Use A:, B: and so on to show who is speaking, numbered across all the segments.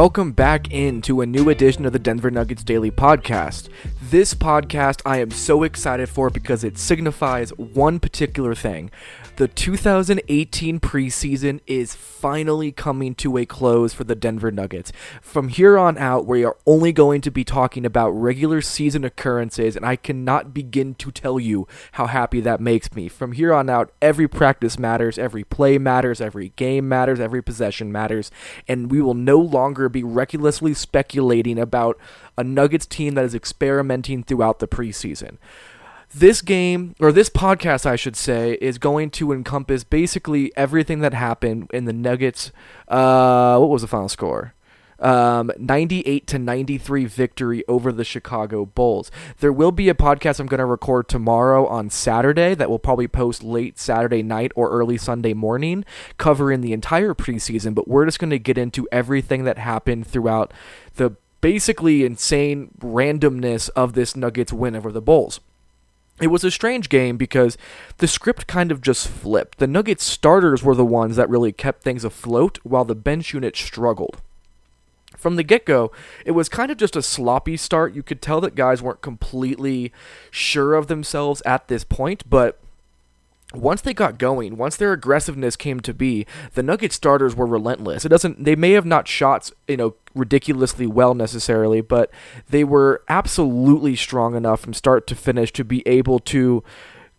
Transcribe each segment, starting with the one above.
A: Welcome back into a new edition of the Denver Nuggets Daily Podcast. This podcast I am so excited for because it signifies one particular thing. The 2018 preseason is finally coming to a close for the Denver Nuggets. From here on out, we are only going to be talking about regular season occurrences, and I cannot begin to tell you how happy that makes me. From here on out, every practice matters, every play matters, every game matters, every possession matters, and we will no longer be recklessly speculating about a Nuggets team that is experimenting throughout the preseason. This game, or this podcast, I should say, is going to encompass basically everything that happened in the Nuggets. Uh, what was the final score? Um, 98 to 93 victory over the Chicago Bulls. There will be a podcast I'm going to record tomorrow on Saturday that will probably post late Saturday night or early Sunday morning covering the entire preseason, but we're just going to get into everything that happened throughout the basically insane randomness of this Nuggets win over the Bulls. It was a strange game because the script kind of just flipped. The Nuggets starters were the ones that really kept things afloat while the bench unit struggled. From the get go, it was kind of just a sloppy start. You could tell that guys weren't completely sure of themselves at this point, but once they got going, once their aggressiveness came to be, the Nugget starters were relentless. It doesn't they may have not shot, you know, ridiculously well necessarily, but they were absolutely strong enough from start to finish to be able to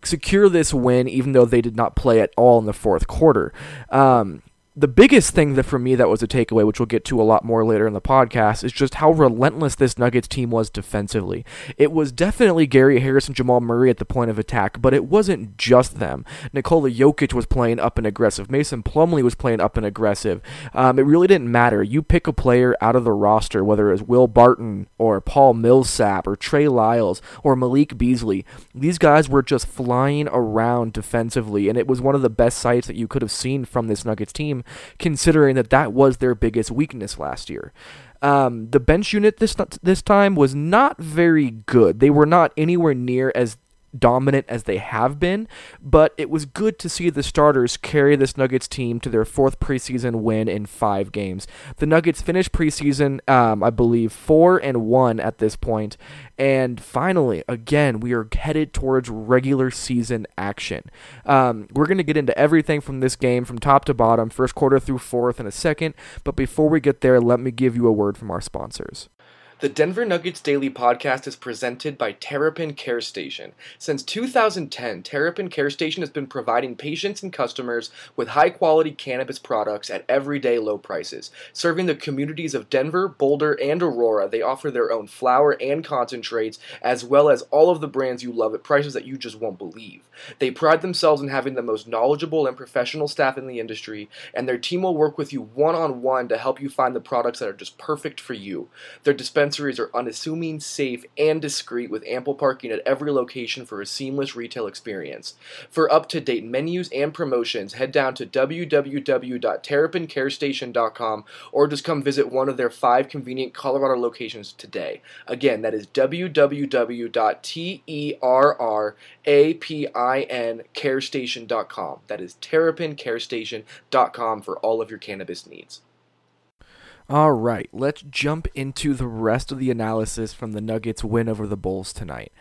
A: secure this win even though they did not play at all in the fourth quarter. Um, the biggest thing that for me that was a takeaway, which we'll get to a lot more later in the podcast, is just how relentless this Nuggets team was defensively. It was definitely Gary Harris and Jamal Murray at the point of attack, but it wasn't just them. Nikola Jokic was playing up and aggressive. Mason Plumlee was playing up and aggressive. Um, it really didn't matter. You pick a player out of the roster, whether it was Will Barton or Paul Millsap or Trey Lyles or Malik Beasley. These guys were just flying around defensively, and it was one of the best sights that you could have seen from this Nuggets team considering that that was their biggest weakness last year. Um, the bench unit this this time was not very good. They were not anywhere near as dominant as they have been, but it was good to see the starters carry this Nuggets team to their fourth preseason win in five games. The Nuggets finished preseason, um, I believe, four and one at this point, and finally, again, we are headed towards regular season action. Um, we're going to get into everything from this game from top to bottom, first quarter through fourth in a second, but before we get there, let me give you a word from our sponsors. The Denver Nuggets Daily Podcast is presented by Terrapin Care Station. Since 2010, Terrapin Care Station has been providing patients and customers with high quality cannabis products at everyday low prices. Serving the communities of Denver, Boulder, and Aurora, they offer their own flower and concentrates, as well as all of the brands you love at prices that you just won't believe. They pride themselves in having the most knowledgeable and professional staff in the industry, and their team will work with you one on one to help you find the products that are just perfect for you. Their dispensaries are unassuming, safe, and discreet with ample parking at every location for a seamless retail experience. For up to date menus and promotions, head down to www.terrapincarestation.com or just come visit one of their five convenient Colorado locations today. Again, that is www.terrapincarestation.com. That is terrapincarestation.com for all of your cannabis needs. All right, let's jump into the rest of the analysis from the Nuggets' win over the Bulls tonight.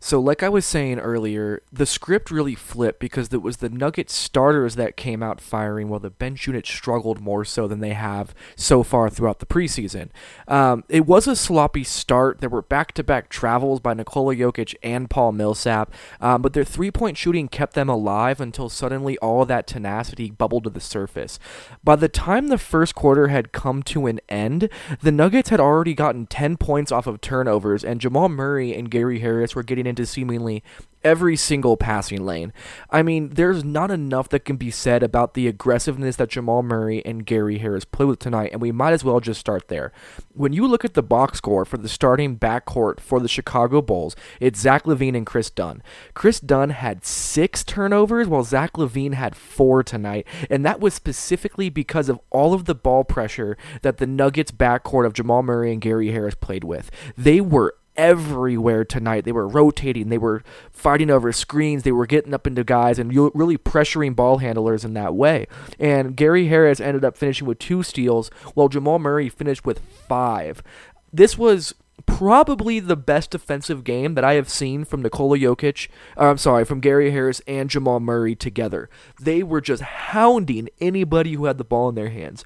A: So, like I was saying earlier, the script really flipped because it was the Nuggets starters that came out firing while the bench unit struggled more so than they have so far throughout the preseason. Um, it was a sloppy start. There were back to back travels by Nikola Jokic and Paul Millsap, um, but their three point shooting kept them alive until suddenly all that tenacity bubbled to the surface. By the time the first quarter had come to an end, the Nuggets had already gotten 10 points off of turnovers, and Jamal Murray and Gary Harris were getting into seemingly every single passing lane. I mean, there's not enough that can be said about the aggressiveness that Jamal Murray and Gary Harris play with tonight, and we might as well just start there. When you look at the box score for the starting backcourt for the Chicago Bulls, it's Zach LaVine and Kris Dunn. Kris Dunn had six turnovers, while Zach LaVine had four tonight, and that was specifically because of all of the ball pressure that the Nuggets backcourt of Jamal Murray and Gary Harris played with. They were everywhere tonight. They were rotating, they were fighting over screens, they were getting up into guys and really pressuring ball handlers in that way. And Gary Harris ended up finishing with two steals, while Jamal Murray finished with five. This was probably the best defensive game that I have seen from Nikola Jokic. Uh, I'm sorry, from Gary Harris and Jamal Murray together. They were just hounding anybody who had the ball in their hands.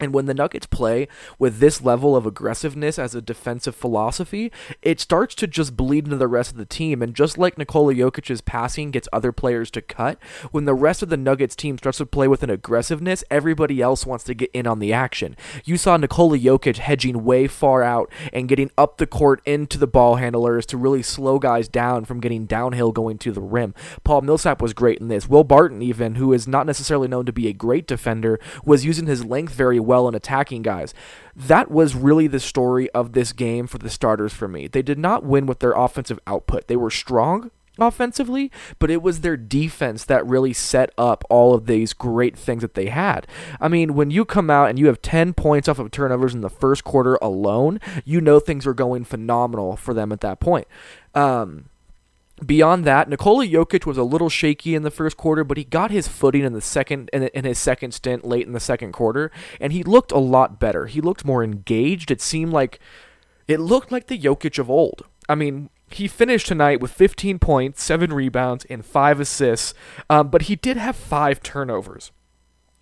A: And when the Nuggets play with this level of aggressiveness as a defensive philosophy, it starts to just bleed into the rest of the team. And just like Nikola Jokic's passing gets other players to cut, when the rest of the Nuggets team starts to play with an aggressiveness, everybody else wants to get in on the action. You saw Nikola Jokic hedging way far out and getting up the court into the ball handlers to really slow guys down from getting downhill going to the rim. Paul Millsap was great in this. Will Barton, even, who is not necessarily known to be a great defender, was using his length very well in attacking guys. That was really the story of this game for the starters for me. They did not win with their offensive output. They were strong offensively, but it was their defense that really set up all of these great things that they had. I mean, when you come out and you have 10 points off of turnovers in the first quarter alone, you know things are going phenomenal for them at that point. Um, Beyond that, Nikola Jokic was a little shaky in the first quarter, but he got his footing in the second in, in, his second stint late in the second quarter, and he looked a lot better. He looked more engaged. It seemed like it looked like the Jokic of old. I mean, he finished tonight with 15 points, seven rebounds, and five assists, um, but he did have five turnovers.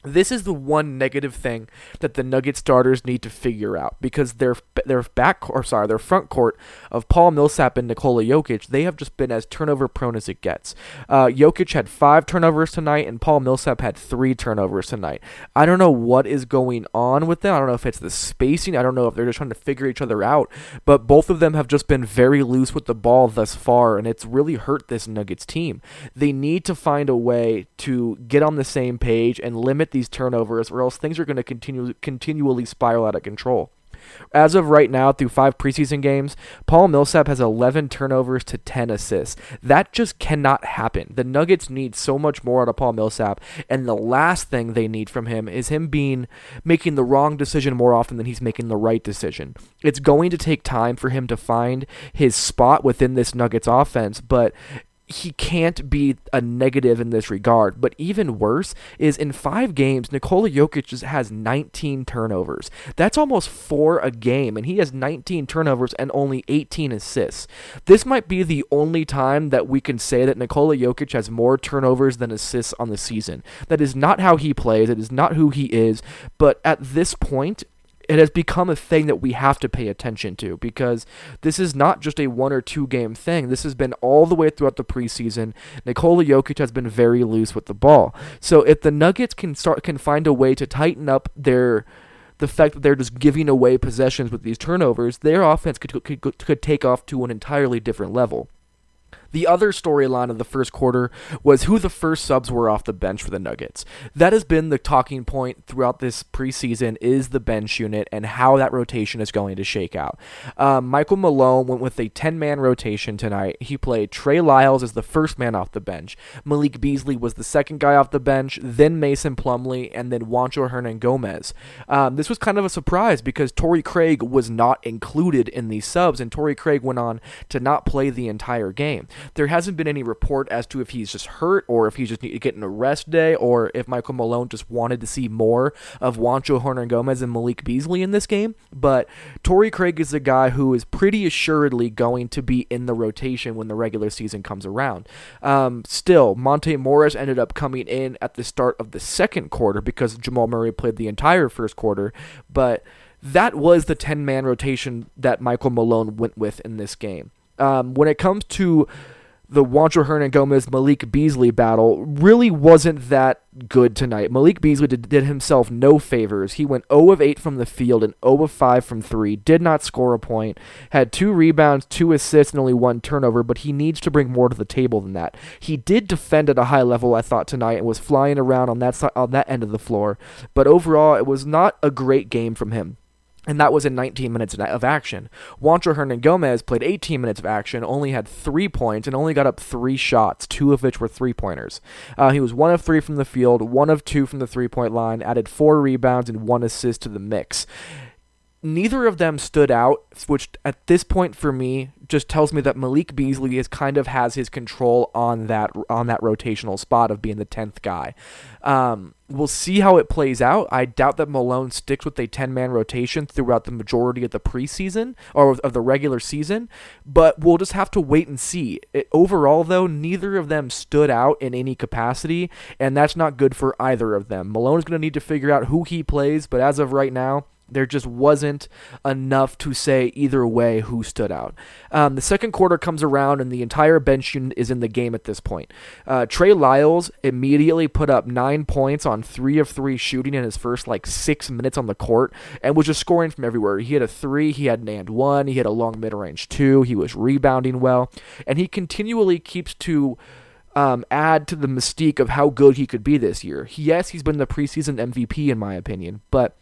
A: This is the one negative thing that the Nugget starters need to figure out because their their back or sorry their front court of Paul Millsap and Nikola Jokic they have just been as turnover prone as it gets. Uh, Jokic had five turnovers tonight and Paul Millsap had three turnovers tonight. I don't know what is going on with them. I don't know if it's the spacing. I don't know if they're just trying to figure each other out. But both of them have just been very loose with the ball thus far, and it's really hurt this Nuggets team. They need to find a way to get on the same page and limit these turnovers, or else things are going to continue continually spiral out of control. As of right now, through five preseason games, Paul Millsap has 11 turnovers to 10 assists. That just cannot happen. The Nuggets need so much more out of Paul Millsap, and the last thing they need from him is him being making the wrong decision more often than he's making the right decision. It's going to take time for him to find his spot within this Nuggets offense, but he can't be a negative in this regard. But even worse is in five games, Nikola Jokic just has 19 turnovers. That's almost four a game, and he has 19 turnovers and only 18 assists. This might be the only time that we can say that Nikola Jokic has more turnovers than assists on the season. That is not how he plays, it is not who he is, but at this point, it has become a thing that we have to pay attention to because this is not just a one or two game thing. This has been all the way throughout the preseason. Nikola Jokic has been very loose with the ball. So if the Nuggets can start can find a way to tighten up their the fact that they're just giving away possessions with these turnovers, their offense could, could, could take off to an entirely different level. The other storyline of the first quarter was who the first subs were off the bench for the Nuggets. That has been the talking point throughout this preseason is the bench unit and how that rotation is going to shake out. Um, Michael Malone went with a 10-man rotation tonight. He played Trey Lyles as the first man off the bench. Malik Beasley was the second guy off the bench, then Mason Plumlee, and then Juancho Hernangomez. Um, this was kind of a surprise because Torrey Craig was not included in these subs, and Torrey Craig went on to not play the entire game. There hasn't been any report as to if he's just hurt or if he's just getting a rest day or if Michael Malone just wanted to see more of Juancho Hernangomez and Malik Beasley in this game. But Torrey Craig is a guy who is pretty assuredly going to be in the rotation when the regular season comes around. Um, still, Monte Morris ended up coming in at the start of the second quarter because Jamal Murray played the entire first quarter, but that was the 10 man rotation that Michael Malone went with in this game. Um, when it comes to the Juancho Hernangomez Malik Beasley battle really wasn't that good tonight. Malik Beasley did, did, himself no favors. He went 0 of 8 from the field and 0 of 5 from 3, did not score a point, had two rebounds, two assists, and only one turnover, but he needs to bring more to the table than that. He did defend at a high level, I thought, tonight, and was flying around on that, on that end of the floor, but overall, it was not a great game from him and that was in 19 minutes of action. Juancho Hernangomez played 18 minutes of action, only had three points, and only got up three shots, two of which were three pointers. Uh, he was one of three from the field, one of two from the three point line, added four rebounds and one assist to the mix. Neither of them stood out, which at this point for me just tells me that Malik Beasley is kind of has his control on that on that rotational spot of being the tenth guy. Um, we'll see how it plays out. I doubt that Malone sticks with a ten man rotation throughout the majority of the preseason or of the regular season, but we'll just have to wait and see. It, overall, though, neither of them stood out in any capacity, and that's not good for either of them. Malone is going to need to figure out who he plays, but as of right now there just wasn't enough to say either way who stood out. Um, the second quarter comes around and the entire bench unit is in the game at this point. Uh, Trey Lyles immediately put up nine points on three of three shooting in his first like six minutes on the court and was just scoring from everywhere. He had a three, he had an and one, he had a long mid range two, he was rebounding well, and he continually keeps to. Um, add to the mystique of how good he could be this year. Yes, he's been the preseason MVP in my opinion, but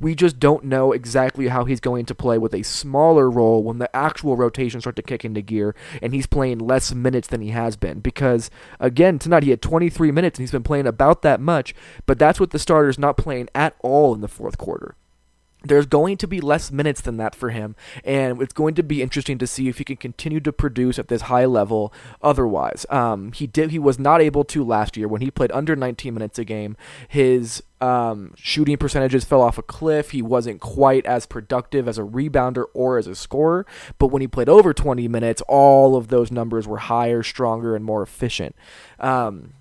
A: we just don't know exactly how he's going to play with a smaller role when the actual rotations start to kick into gear and he's playing less minutes than he has been. Because, again, tonight he had 23 minutes and he's been playing about that much, but that's with the starters not playing at all in the fourth quarter there's going to be less minutes than that for him, and it's going to be interesting to see if he can continue to produce at this high level. Otherwise, um, he did he was not able to last year when he played under 19 minutes a game. His um, shooting percentages fell off a cliff. He wasn't quite as productive as a rebounder or as a scorer. But when he played over 20 minutes, all of those numbers were higher, stronger, and more efficient. Um,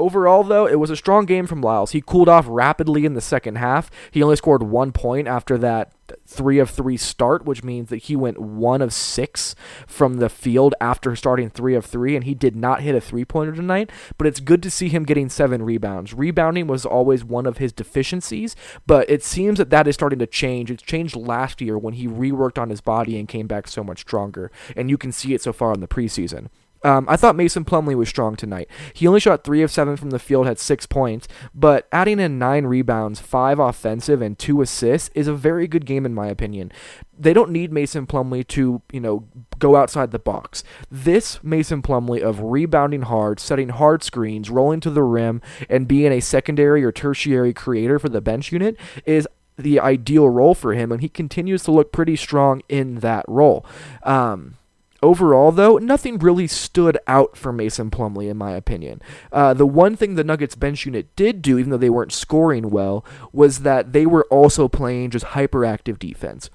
A: Overall, though, it was a strong game from Lyles. He cooled off rapidly in the second half. He only scored one point after that three of three start, which means that he went one of six from the field after starting three of three, and he did not hit a three pointer tonight. But it's good to see him getting seven rebounds. Rebounding was always one of his deficiencies, but it seems that that is starting to change. It's changed last year when he reworked on his body and came back so much stronger, and you can see it so far in the preseason. Um, I thought Mason Plumlee was strong tonight. He only shot three of seven from the field, had six points, but adding in nine rebounds, five offensive, and two assists is a very good game in my opinion. They don't need Mason Plumlee to, you know, go outside the box. This Mason Plumlee of rebounding hard, setting hard screens, rolling to the rim, and being a secondary or tertiary creator for the bench unit is the ideal role for him, and he continues to look pretty strong in that role. Um, Overall, though, nothing really stood out for Mason Plumlee, in my opinion. Uh, the one thing the Nuggets bench unit did do, even though they weren't scoring well, was that they were also playing just hyperactive defense.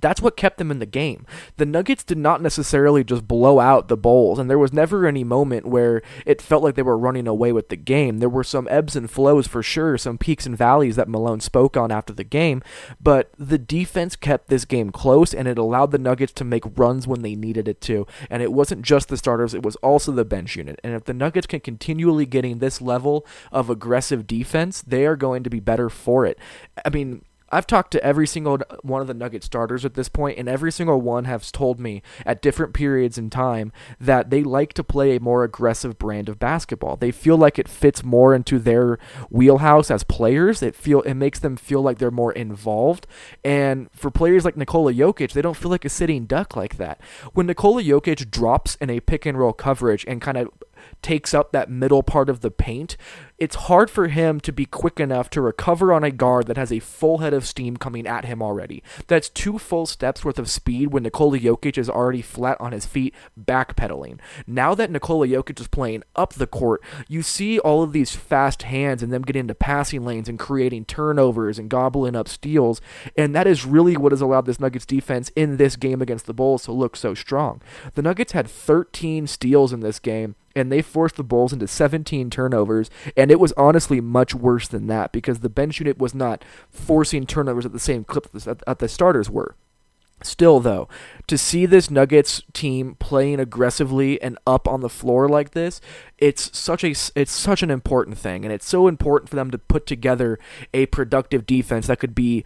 A: That's what kept them in the game. The Nuggets did not necessarily just blow out the Bulls, and there was never any moment where it felt like they were running away with the game. There were some ebbs and flows for sure, some peaks and valleys that Malone spoke on after the game, but the defense kept this game close, and it allowed the Nuggets to make runs when they needed it to. And it wasn't just the starters, it was also the bench unit. And if the Nuggets can continually getting this level of aggressive defense, they are going to be better for it. I mean, I've talked to every single one of the Nugget starters at this point, and every single one has told me at different periods in time that they like to play a more aggressive brand of basketball. They feel like it fits more into their wheelhouse as players. It feel it makes them feel like they're more involved. And for players like Nikola Jokic, they don't feel like a sitting duck like that. When Nikola Jokic drops in a pick and roll coverage and kind of takes up that middle part of the paint, it's hard for him to be quick enough to recover on a guard that has a full head of steam coming at him already. That's two full steps worth of speed when Nikola Jokic is already flat on his feet, backpedaling. Now that Nikola Jokic is playing up the court, you see all of these fast hands and them get into passing lanes and creating turnovers and gobbling up steals, and that is really what has allowed this Nuggets defense in this game against the Bulls to look so strong. The Nuggets had 13 steals in this game and they forced the Bulls into 17 turnovers, and it was honestly much worse than that because the bench unit was not forcing turnovers at the same clip that the starters were. Still, though, to see this Nuggets team playing aggressively and up on the floor like this, it's such a it's such an important thing, and it's so important for them to put together a productive defense that could be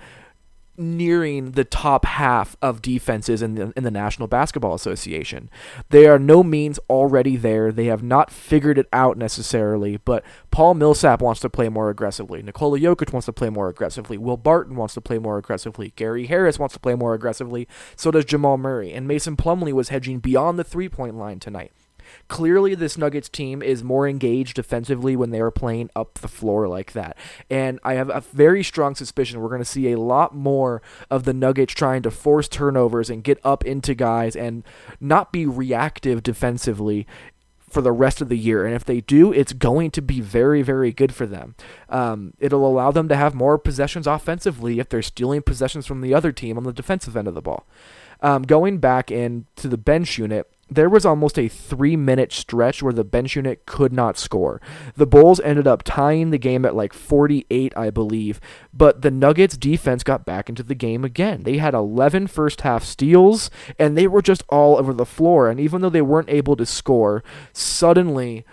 A: nearing the top half of defenses in the, in the National Basketball Association. They are no means already there. They have not figured it out necessarily, but Paul Millsap wants to play more aggressively. Nikola Jokic wants to play more aggressively. Will Barton wants to play more aggressively. Gary Harris wants to play more aggressively. So does Jamal Murray. And Mason Plumlee was hedging beyond the three point line tonight. Clearly, this Nuggets team is more engaged defensively when they are playing up the floor like that. And I have a very strong suspicion we're going to see a lot more of the Nuggets trying to force turnovers and get up into guys and not be reactive defensively for the rest of the year. And if they do, it's going to be very, very good for them. Um, it'll allow them to have more possessions offensively if they're stealing possessions from the other team on the defensive end of the ball. Um, going back into the bench unit, there was almost a three minute stretch where the bench unit could not score. The Bulls ended up tying the game at like 48, I believe, but the Nuggets defense got back into the game again. They had 11 first half steals, and they were just all over the floor. And even though they weren't able to score, suddenly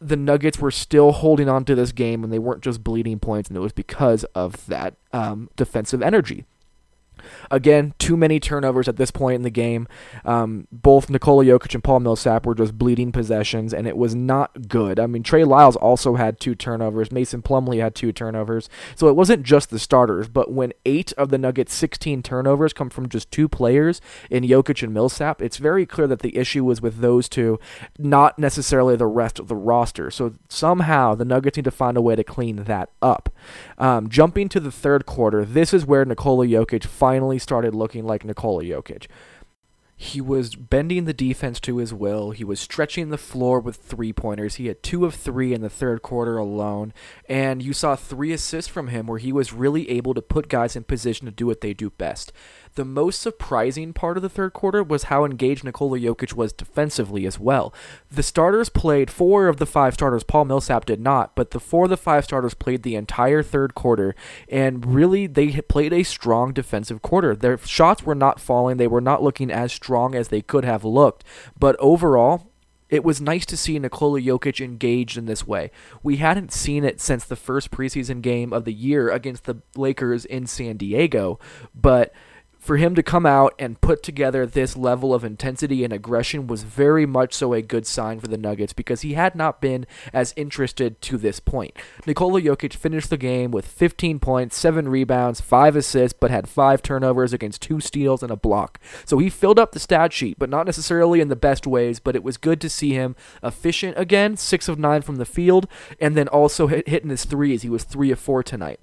A: the Nuggets were still holding on to this game and they weren't just bleeding points, and it was because of that um, defensive energy. Again, too many turnovers at this point in the game. Um, both Nikola Jokic and Paul Millsap were just bleeding possessions, and it was not good. I mean, Trey Lyles also had two turnovers. Mason Plumlee had two turnovers. So it wasn't just the starters, but when eight of the Nuggets' 16 turnovers come from just two players in Jokic and Millsap, it's very clear that the issue was with those two, not necessarily the rest of the roster. So somehow the Nuggets need to find a way to clean that up. Um, jumping to the third quarter, this is where Nikola Jokic finally started looking like Nikola Jokic. He was bending the defense to his will. He was stretching the floor with three pointers. He had two of three in the third quarter alone. And you saw three assists from him where he was really able to put guys in position to do what they do best. The most surprising part of the third quarter was how engaged Nikola Jokic was defensively as well. The starters played, four of the five starters, Paul Millsap did not, but the four of the five starters played the entire third quarter, and really they played a strong defensive quarter. Their shots were not falling, they were not looking as strong as they could have looked, but overall, it was nice to see Nikola Jokic engaged in this way. We hadn't seen it since the first preseason game of the year against the Lakers in San Diego, but for him to come out and put together this level of intensity and aggression was very much so a good sign for the Nuggets because he had not been as interested to this point. Nikola Jokic finished the game with 15 points, 7 rebounds, 5 assists, but had 5 turnovers against 2 steals and a block. So he filled up the stat sheet, but not necessarily in the best ways, but it was good to see him efficient again, 6 of 9 from the field, and then also hit, hitting his threes. He was 3 of 4 tonight.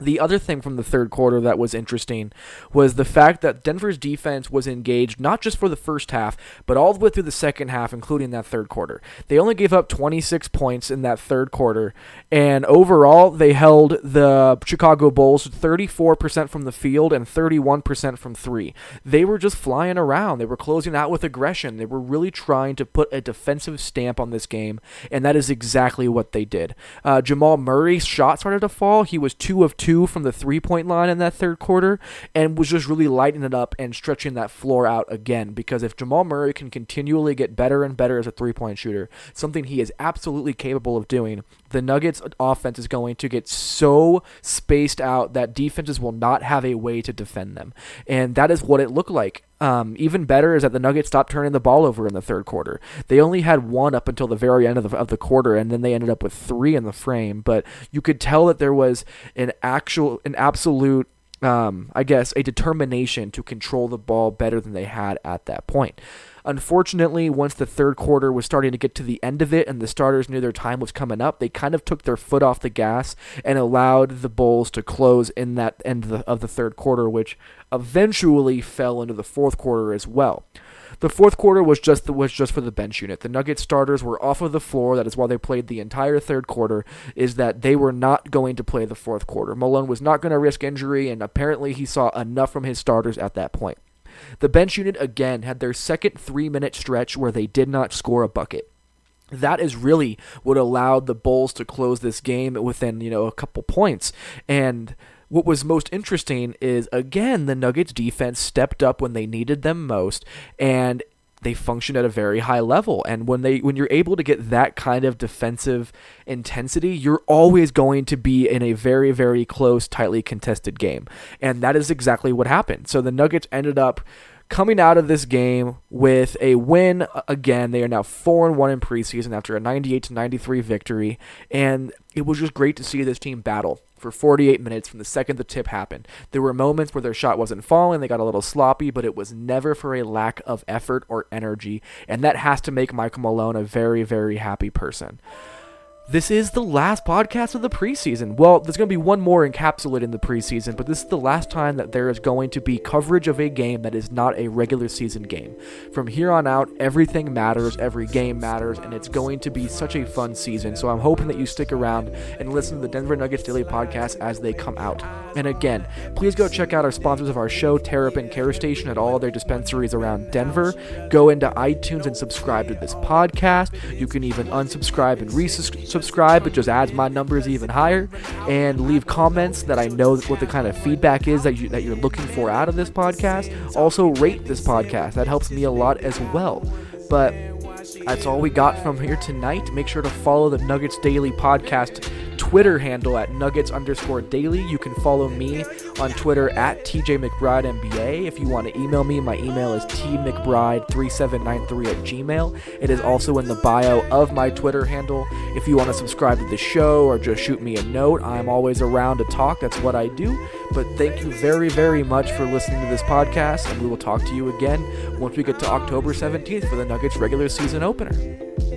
A: The other thing from the third quarter that was interesting was the fact that Denver's defense was engaged not just for the first half, but all the way through the second half, including that third quarter. They only gave up 26 points in that third quarter, and overall, they held the Chicago Bulls 34% from the field and 31% from three. They were just flying around. They were closing out with aggression. They were really trying to put a defensive stamp on this game, and that is exactly what they did. Uh, Jamal Murray's shot started to fall. He was two of two two from the three point line in that third quarter and was just really lighting it up and stretching that floor out again. Because if Jamal Murray can continually get better and better as a three point shooter, something he is absolutely capable of doing, the Nuggets offense is going to get so spaced out that defenses will not have a way to defend them. And that is what it looked like. Um, even better is that the Nuggets stopped turning the ball over in the third quarter. They only had one up until the very end of the, of the quarter, and then they ended up with three in the frame. But you could tell that there was an actual, an absolute um, I guess, a determination to control the ball better than they had at that point. Unfortunately, once the third quarter was starting to get to the end of it and the starters knew their time was coming up, they kind of took their foot off the gas and allowed the Bulls to close in that end of the, of the third quarter, which eventually fell into the fourth quarter as well. The fourth quarter was just the, was just for the bench unit. The Nuggets starters were off of the floor. That is why they played the entire third quarter. Is that they were not going to play the fourth quarter. Malone was not going to risk injury, and apparently he saw enough from his starters at that point. The bench unit again had their second three minute stretch where they did not score a bucket. That is really what allowed the Bulls to close this game within, you know, a couple points. And what was most interesting is again the Nuggets defense stepped up when they needed them most and they function at a very high level. And when they when you're able to get that kind of defensive intensity you're always going to be in a very very close tightly contested game. And that is exactly what happened. So the nuggets ended up coming out of this game with a win again they are now 4 and 1 in preseason after a 98 to 93 victory and it was just great to see this team battle for 48 minutes from the second the tip happened. There were moments where their shot wasn't falling, they got a little sloppy, but it was never for a lack of effort or energy, and that has to make Michael Malone a very, very happy person. This is the last podcast of the preseason. Well, there's going to be one more encapsulated in the preseason, but this is the last time that there is going to be coverage of a game that is not a regular season game. From here on out, everything matters, every game matters, and it's going to be such a fun season. So I'm hoping that you stick around and listen to the Denver Nuggets Daily Podcast as they come out. And again, please go check out our sponsors of our show, Terrapin Care Station, at all their dispensaries around Denver. Go into iTunes and subscribe to this podcast. You can even unsubscribe and resubscribe subscribe. It just adds my numbers even higher. And leave comments that I know what the kind of feedback is that, you, that you're looking for out of this podcast. Also, rate this podcast. That helps me a lot as well. But that's all we got from here tonight. Make sure to follow the Nuggets Daily podcast Twitter handle at nuggets underscore daily. You can follow me on Twitter at TJ McBride NBA. If you want to email me, my email is tmcbride3793 at gmail. It is also in the bio of my Twitter handle. If you want to subscribe to the show or just shoot me a note, I'm always around to talk. That's what I do. But thank you very, very much for listening to this podcast, and we will talk to you again once we get to October 17th for the Nuggets regular season opener.